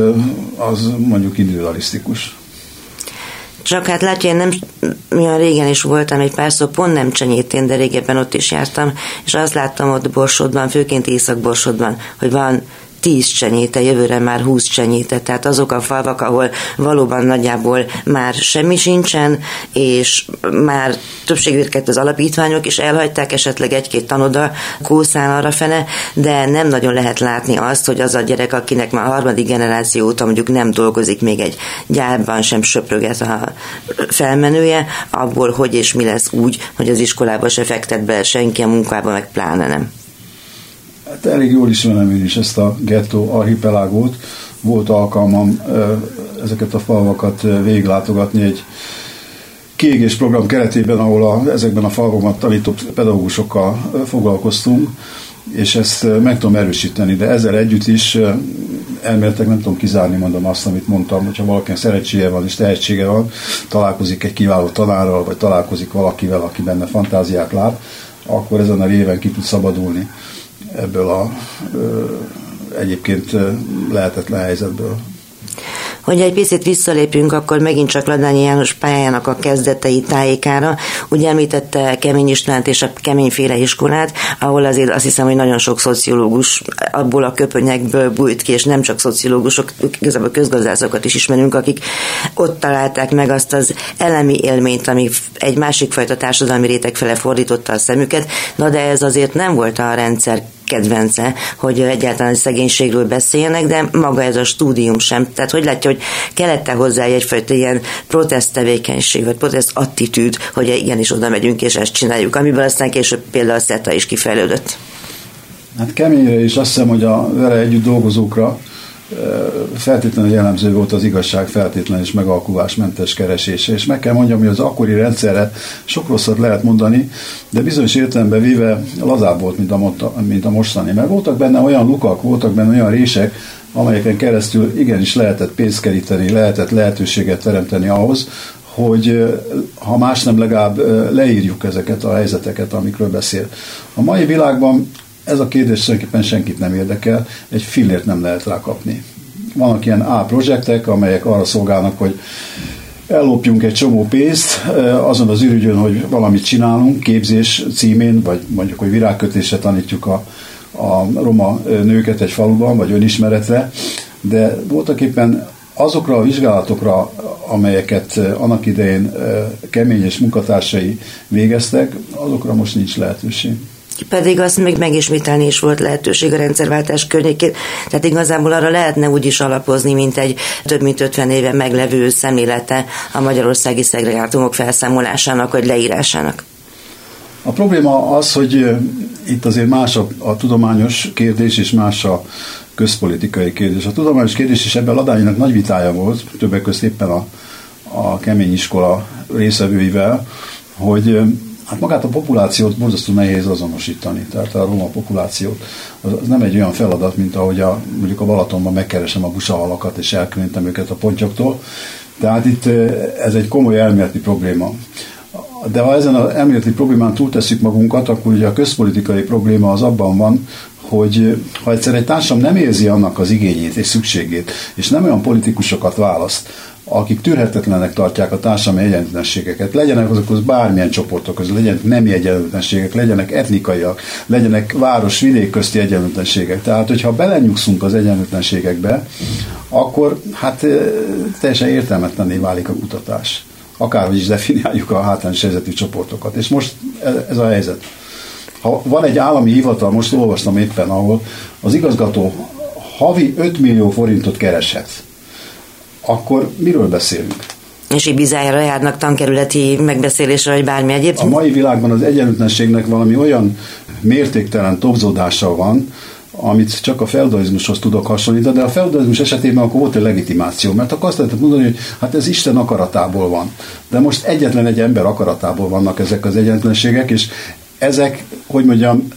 az mondjuk individualisztikus. Csak hát látja, én nem olyan régen is voltam egy pár szó, pont nem csenyétén, de régebben ott is jártam, és azt láttam ott Borsodban, főként Észak-Borsodban, hogy van 10 csenyéte, jövőre már 20 csenyéte, tehát azok a falvak, ahol valóban nagyjából már semmi sincsen, és már többségüket az alapítványok is elhagyták, esetleg egy-két tanoda kószál arra fele, de nem nagyon lehet látni azt, hogy az a gyerek, akinek már a harmadik generáció óta mondjuk nem dolgozik még egy gyárban, sem söpröget a felmenője, abból hogy és mi lesz úgy, hogy az iskolába se fektet be senki a munkába, meg pláne nem. Hát elég jól ismerem én is ezt a gettó archipelágót. Volt alkalmam ezeket a falvakat végiglátogatni egy kiégés program keretében, ahol a, ezekben a falvakban tanított pedagógusokkal foglalkoztunk, és ezt meg tudom erősíteni, de ezzel együtt is elméletek nem tudom kizárni, mondom azt, amit mondtam, hogyha valakinek szerencséje van és tehetsége van, találkozik egy kiváló tanárral, vagy találkozik valakivel, aki benne fantáziát lát, akkor ezen a réven ki tud szabadulni ebből a egyébként lehetetlen helyzetből. Hogy egy picit visszalépünk, akkor megint csak Ladányi János pályájának a kezdetei tájékára. Ugye említette Kemény Istvánt és a Keményféle iskolát, ahol azért azt hiszem, hogy nagyon sok szociológus abból a köpönyekből bújt ki, és nem csak szociológusok, igazából közgazdászokat is ismerünk, akik ott találták meg azt az elemi élményt, ami egy másik fajta társadalmi réteg fele fordította a szemüket, na de ez azért nem volt a rendszer kedvence, hogy egyáltalán szegénységről beszéljenek, de maga ez a stúdium sem. Tehát hogy látja, hogy kellett hozzá egyfajta ilyen protest tevékenység, vagy protest attitűd, hogy igenis oda megyünk és ezt csináljuk, amiből aztán később például a SETA is kifejlődött. Hát keményre is azt hiszem, hogy a vele együtt dolgozókra feltétlenül jellemző volt az igazság feltétlen és megalkuvásmentes keresése. És meg kell mondjam, hogy az akkori rendszerre sok rosszat lehet mondani, de bizonyos értelemben véve lazább volt, mint a, mint a mostani. Mert voltak benne olyan lukak, voltak benne olyan rések, amelyeken keresztül igenis lehetett pénzt keríteni, lehetett lehetőséget teremteni ahhoz, hogy ha más nem legalább leírjuk ezeket a helyzeteket, amikről beszél. A mai világban ez a kérdés tulajdonképpen senkit nem érdekel, egy fillért nem lehet rákapni. Vannak ilyen A projektek, amelyek arra szolgálnak, hogy ellopjunk egy csomó pénzt azon az ürügyön, hogy valamit csinálunk, képzés címén, vagy mondjuk, hogy virágkötésre tanítjuk a, a roma nőket egy faluban, vagy önismeretre, de voltak éppen azokra a vizsgálatokra, amelyeket annak idején kemény és munkatársai végeztek, azokra most nincs lehetőség pedig azt még megismételni is volt lehetőség a rendszerváltás környékén. Tehát igazából arra lehetne úgy is alapozni, mint egy több mint 50 éve meglevő szemlélete a magyarországi szegregátumok felszámolásának vagy leírásának. A probléma az, hogy itt azért más a, a tudományos kérdés és más a közpolitikai kérdés. A tudományos kérdés is ebben a Ladányinak nagy vitája volt, többek között éppen a, a kemény iskola részevőivel, hogy Hát magát a populációt borzasztó nehéz azonosítani, tehát a roma populációt. Az, nem egy olyan feladat, mint ahogy a, mondjuk a Balatonban megkeresem a busahalakat, és elkülöntem őket a pontyoktól. Tehát itt ez egy komoly elméleti probléma. De ha ezen az elméleti problémán túltesszük magunkat, akkor ugye a közpolitikai probléma az abban van, hogy ha egyszer egy társam nem érzi annak az igényét és szükségét, és nem olyan politikusokat választ, akik tűrhetetlenek tartják a társadalmi egyenlőtlenségeket, legyenek azok az bármilyen csoportok között, legyenek nemi egyenlőtlenségek, legyenek etnikaiak, legyenek város-vidék közti egyenlőtlenségek. Tehát, hogyha belenyugszunk az egyenlőtlenségekbe, akkor hát teljesen értelmetlenné válik a kutatás. Akárhogy is definiáljuk a hátrányos helyzetű csoportokat. És most ez a helyzet. Ha van egy állami hivatal, most olvastam éppen, ahol az igazgató havi 5 millió forintot kereshet, akkor miről beszélünk? És Ibizájára járnak tankerületi megbeszélésre, vagy bármi egyéb? A mai világban az egyenlőtlenségnek valami olyan mértéktelen topzódása van, amit csak a feudalizmushoz tudok hasonlítani, de a feudalizmus esetében akkor volt egy legitimáció, mert akkor azt lehetett mondani, hogy hát ez Isten akaratából van. De most egyetlen egy ember akaratából vannak ezek az egyenlőtlenségek, és ezek, hogy mondjam,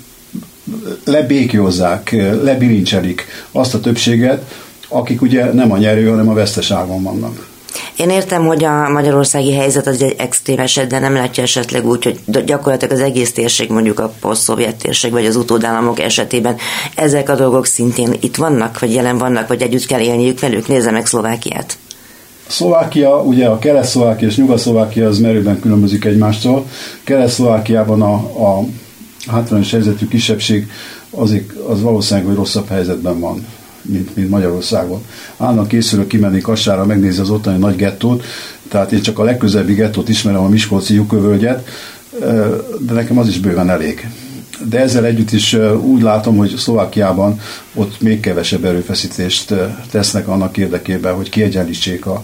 lebékjózzák, lebilincselik azt a többséget, akik ugye nem a nyerő, hanem a veszteságon vannak. Én értem, hogy a magyarországi helyzet az egy extrém eset, de nem látja esetleg úgy, hogy gyakorlatilag az egész térség, mondjuk a poszt-szovjet térség, vagy az utódállamok esetében ezek a dolgok szintén itt vannak, vagy jelen vannak, vagy együtt kell élniük velük. Nézze meg Szlovákiát. Szlovákia, ugye a Kelet-Szlovákia és Nyugat-Szlovákia az merőben különbözik egymástól. Kelet-Szlovákiában a, a hátrányos helyzetű kisebbség az, az valószínűleg, hogy rosszabb helyzetben van mint, mint Magyarországon. Állandóan készülök kimenni Kassára, megnézni az ottani nagy gettót, tehát én csak a legközelebbi gettót ismerem, a Miskolci lyukövölgyet, de nekem az is bőven elég. De ezzel együtt is úgy látom, hogy Szlovákiában ott még kevesebb erőfeszítést tesznek annak érdekében, hogy kiegyenlítsék a,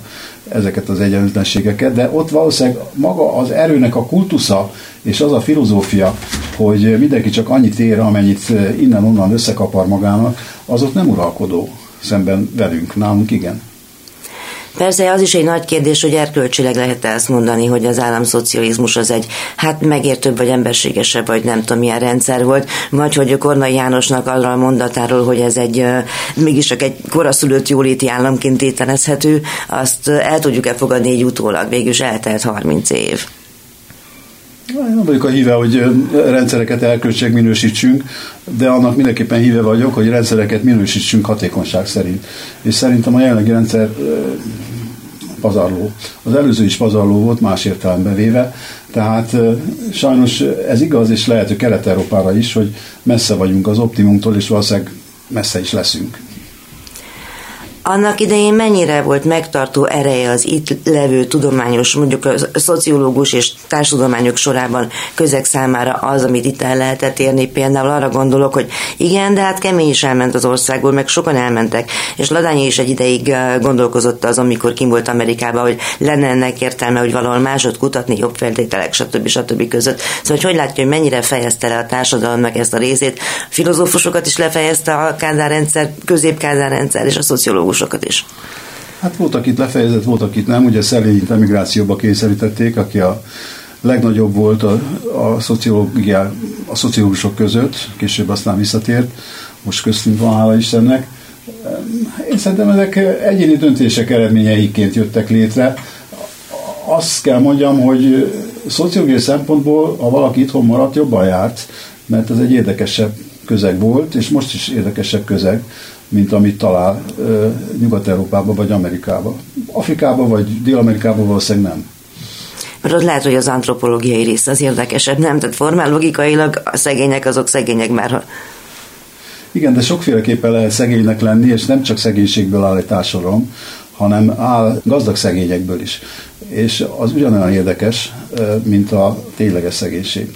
ezeket az egyenlőtlenségeket, de ott valószínűleg maga az erőnek a kultusza és az a filozófia, hogy mindenki csak annyit ér, amennyit innen-onnan összekapar magának, az ott nem uralkodó szemben velünk, nálunk igen. Persze az is egy nagy kérdés, hogy erkölcsileg lehet ezt mondani, hogy az államszocializmus az egy hát megértőbb vagy emberségesebb, vagy nem tudom milyen rendszer volt, vagy hogy a Kornai Jánosnak arra a mondatáról, hogy ez egy mégis csak egy koraszülött jóléti államként ételezhető, azt el tudjuk-e fogadni egy utólag, végülis eltelt 30 év. Nem vagyok a híve, hogy rendszereket elköltség minősítsünk, de annak mindenképpen híve vagyok, hogy rendszereket minősítsünk hatékonyság szerint. És szerintem a jelenlegi rendszer pazarló. Az előző is pazarló volt, más értelemben véve, tehát sajnos ez igaz, és lehet, hogy Kelet-Európára is, hogy messze vagyunk az optimumtól, és valószínűleg messze is leszünk. Annak idején mennyire volt megtartó ereje az itt levő tudományos, mondjuk a szociológus és társadalmányok sorában közeg számára az, amit itt el lehetett érni? Például arra gondolok, hogy igen, de hát kemény is elment az országból, meg sokan elmentek, és Ladányi is egy ideig gondolkozott az, amikor kim volt Amerikában, hogy lenne ennek értelme, hogy valahol másod kutatni, jobb feltételek, stb. stb. között. Szóval, hogy hogy látja, hogy mennyire fejezte le a társadalomnak ezt a részét? Filozófusokat is lefejezte a Kádár rendszer, közép-Kádár rendszer és a szociológus pedagógusokat is? Hát voltak itt lefejezett, voltak itt nem. Ugye Szelényit emigrációba kényszerítették, aki a legnagyobb volt a, a, szociológia, a szociológusok között, később aztán visszatért, most köztünk van, hála Istennek. Én szerintem ezek egyéni döntések eredményeiként jöttek létre. Azt kell mondjam, hogy szociológiai szempontból, ha valaki itthon maradt, jobban járt, mert ez egy érdekesebb közeg volt, és most is érdekesebb közeg mint amit talál Nyugat-Európában vagy Amerikában. Afrikában vagy Dél-Amerikában valószínűleg nem. Mert ott lehet, hogy az antropológiai rész az érdekesebb, nem? Tehát formál logikailag a szegények azok szegények már. Ha... Igen, de sokféleképpen lehet szegénynek lenni, és nem csak szegénységből áll egy társadalom, hanem áll gazdag szegényekből is. És az ugyanolyan érdekes, mint a tényleges szegénység.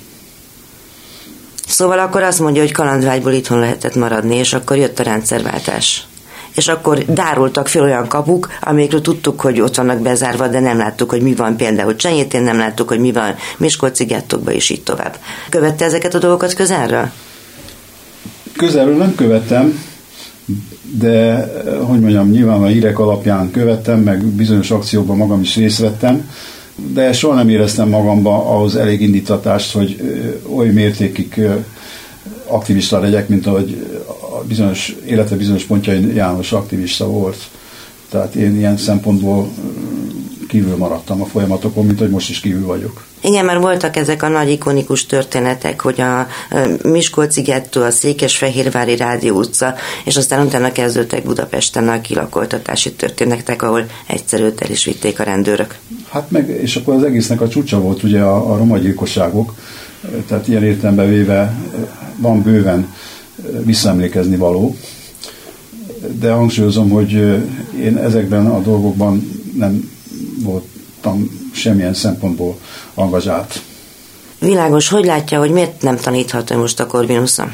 Szóval akkor azt mondja, hogy kalandvágyból itthon lehetett maradni, és akkor jött a rendszerváltás. És akkor dárultak fel olyan kapuk, amikről tudtuk, hogy ott vannak bezárva, de nem láttuk, hogy mi van például Csenyétén, nem láttuk, hogy mi van Miskolci gettokban, és így tovább. Követte ezeket a dolgokat közelről? Közelről nem követtem, de hogy mondjam, nyilván a hírek alapján követtem, meg bizonyos akciókban magam is részt vettem, de soha nem éreztem magamba ahhoz elég indítatást, hogy oly mértékig aktivista legyek, mint ahogy a bizonyos, élete bizonyos pontjain János aktivista volt. Tehát én ilyen szempontból kívül maradtam a folyamatokon, mint hogy most is kívül vagyok. Igen, mert voltak ezek a nagy ikonikus történetek, hogy a Miskolci gettó, a Székesfehérvári Rádió utca, és aztán utána kezdődtek Budapesten a kilakoltatási történetek, ahol egyszerűt el is vitték a rendőrök. Hát meg, és akkor az egésznek a csúcsa volt ugye a, a roma gyilkosságok, tehát ilyen értelemben véve van bőven visszaemlékezni való. de hangsúlyozom, hogy én ezekben a dolgokban nem voltam semmilyen szempontból angazsált. Világos, hogy látja, hogy miért nem taníthat most a Corvinuson?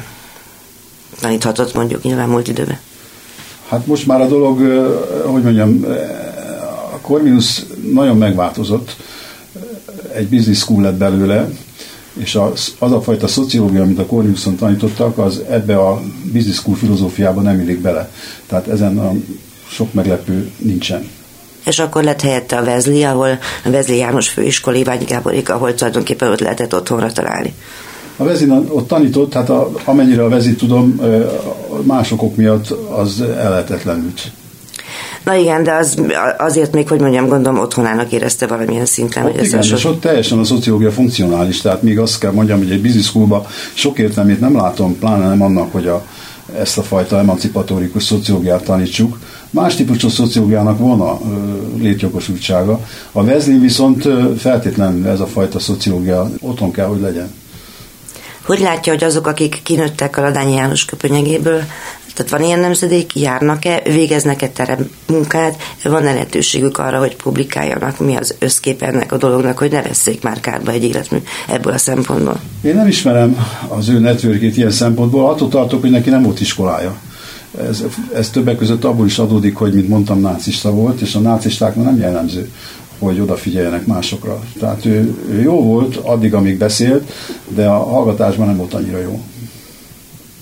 Taníthatott mondjuk nyilván múlt időben. Hát most már a dolog, hogy mondjam, a Corvinus nagyon megváltozott, egy business school lett belőle, és az, az a fajta szociológia, amit a Corvinuson tanítottak, az ebbe a business school filozófiába nem illik bele. Tehát ezen a sok meglepő nincsen. És akkor lett helyette a Vezli, ahol a Vezli János főiskolai Iványi Gáborik, ahol tulajdonképpen ott lehetett otthonra találni. A Vezin ott tanított, hát a, amennyire a Vezi tudom, másokok miatt az ellehetetlenült. Na igen, de az, azért még, hogy mondjam, gondolom otthonának érezte valamilyen szinten. Ott hogy igen, és ott teljesen a szociológia funkcionális, tehát még azt kell mondjam, hogy egy business schoolba sok értelmét nem látom, pláne nem annak, hogy a, ezt a fajta emancipatórikus szociológiát tanítsuk. Más típusú szociológiának volna létjogosultsága. A Vezlin viszont feltétlenül ez a fajta szociológia otthon kell, hogy legyen. Hogy látja, hogy azok, akik kinőttek a Ladányi János köpönyegéből, tehát van ilyen nemzedék, járnak-e, végeznek-e terem munkát, van-e lehetőségük arra, hogy publikáljanak, mi az összkép ennek a dolognak, hogy ne veszék már kárba egy életmű ebből a szempontból? Én nem ismerem az ő networkét ilyen szempontból, attól tartok, hogy neki nem volt iskolája. Ez, ez többek között abból is adódik, hogy, mint mondtam, nácista volt, és a nácistáknak nem jellemző, hogy odafigyeljenek másokra. Tehát ő, ő jó volt addig, amíg beszélt, de a hallgatásban nem volt annyira jó.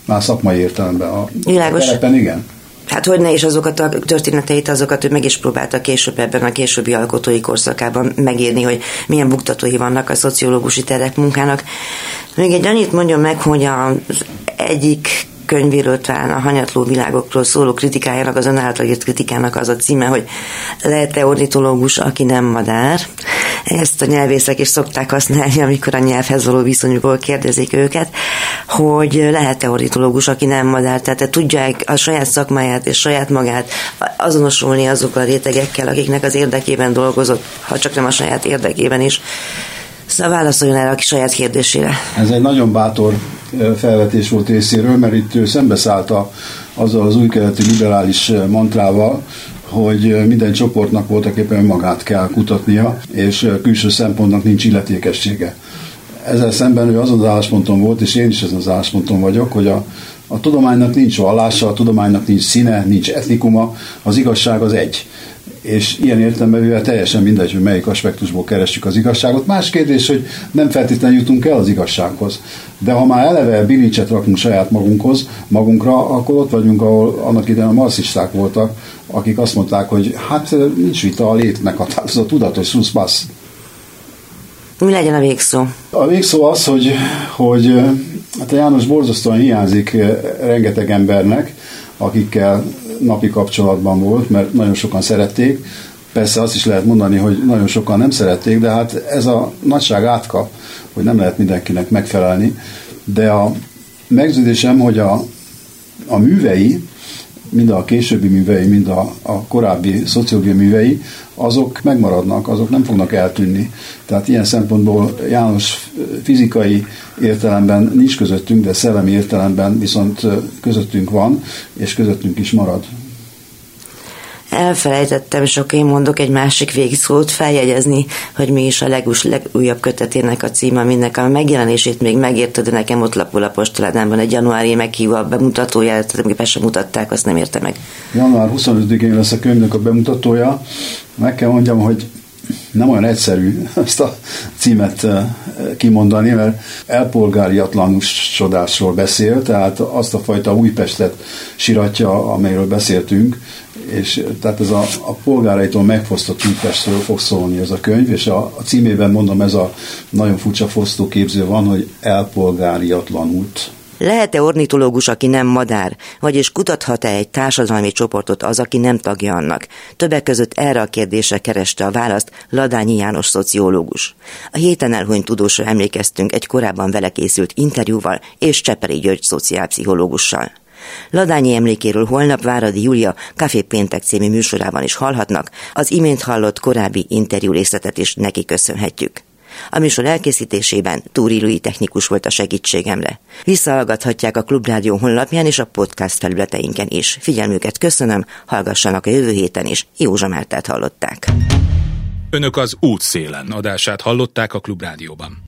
Már szakmai értelemben. A Világos. telepen igen. Hát hogy ne is azokat a történeteit, azokat ő meg is próbálta később ebben a későbbi alkotói korszakában megírni, hogy milyen buktatói vannak a szociológusi terek munkának. Még egy annyit mondjon meg, hogy az egyik könyvéről, talán a hanyatló világokról szóló kritikájának, az ön által írt kritikának az a címe, hogy lehet-e ornitológus, aki nem madár. Ezt a nyelvészek is szokták használni, amikor a nyelvhez való viszonyukból kérdezik őket, hogy lehet-e ornitológus, aki nem madár, tehát tudják a saját szakmáját és saját magát azonosulni azokkal a rétegekkel, akiknek az érdekében dolgozott, ha csak nem a saját érdekében is. Szóval válaszoljon erre a saját kérdésére. Ez egy nagyon bátor felvetés volt részéről, mert itt ő szembeszállt a, azzal az új keletű liberális mantrával, hogy minden csoportnak voltak éppen magát kell kutatnia, és külső szempontnak nincs illetékessége. Ezzel szemben ő azon az állásponton volt, és én is ezen az állásponton vagyok, hogy a, a tudománynak nincs vallása, a tudománynak nincs színe, nincs etnikuma, az igazság az egy és ilyen értelemben teljesen mindegy, hogy melyik aspektusból keressük az igazságot. Más kérdés, hogy nem feltétlenül jutunk el az igazsághoz. De ha már eleve bilincset rakunk saját magunkhoz, magunkra, akkor ott vagyunk, ahol annak idején a marxisták voltak, akik azt mondták, hogy hát nincs vita a létnek az a tudatos szuszbasz. Mi legyen a végszó? A végszó az, hogy, hogy hát a János borzasztóan hiányzik rengeteg embernek, akikkel napi kapcsolatban volt, mert nagyon sokan szerették. Persze azt is lehet mondani, hogy nagyon sokan nem szerették, de hát ez a nagyság átka, hogy nem lehet mindenkinek megfelelni. De a meggyőződésem, hogy a, a művei, mind a későbbi művei, mind a, a korábbi szociológiai művei, azok megmaradnak, azok nem fognak eltűnni. Tehát ilyen szempontból János fizikai értelemben nincs közöttünk, de szellemi értelemben viszont közöttünk van, és közöttünk is marad. Elfelejtettem, sok én mondok egy másik végszót feljegyezni, hogy mi is a legus, legújabb kötetének a címe, aminek a megjelenését még megérte, de nekem ott lapul a postaládában egy januári meghívó a bemutatóját, be sem mutatták, azt nem érte meg. Január 25-én lesz a könyvnek a bemutatója. Meg kell mondjam, hogy nem olyan egyszerű ezt a címet kimondani, mert elpolgáriatlanusodásról beszél, tehát azt a fajta Újpestet siratja, amelyről beszéltünk, és tehát ez a, a polgáraitól megfosztott Újpestről fog szólni ez a könyv, és a, a címében mondom, ez a nagyon furcsa fosztóképző van, hogy elpolgáriatlanult. Lehet-e ornitológus, aki nem madár, vagyis kutathat-e egy társadalmi csoportot az, aki nem tagja annak? Többek között erre a kérdésre kereste a választ Ladányi János szociológus. A héten elhunyt tudósra emlékeztünk egy korábban vele készült interjúval és Cseperi György szociálpszichológussal. Ladányi emlékéről holnap Váradi Júlia Café Péntek című műsorában is hallhatnak, az imént hallott korábbi interjú részletet is neki köszönhetjük. A műsor elkészítésében Túri Lui technikus volt a segítségemre. Visszahallgathatják a Klubrádió honlapján és a podcast felületeinken is. Figyelmüket köszönöm, hallgassanak a jövő héten is. Józsa Mártát hallották. Önök az útszélen adását hallották a Klubrádióban.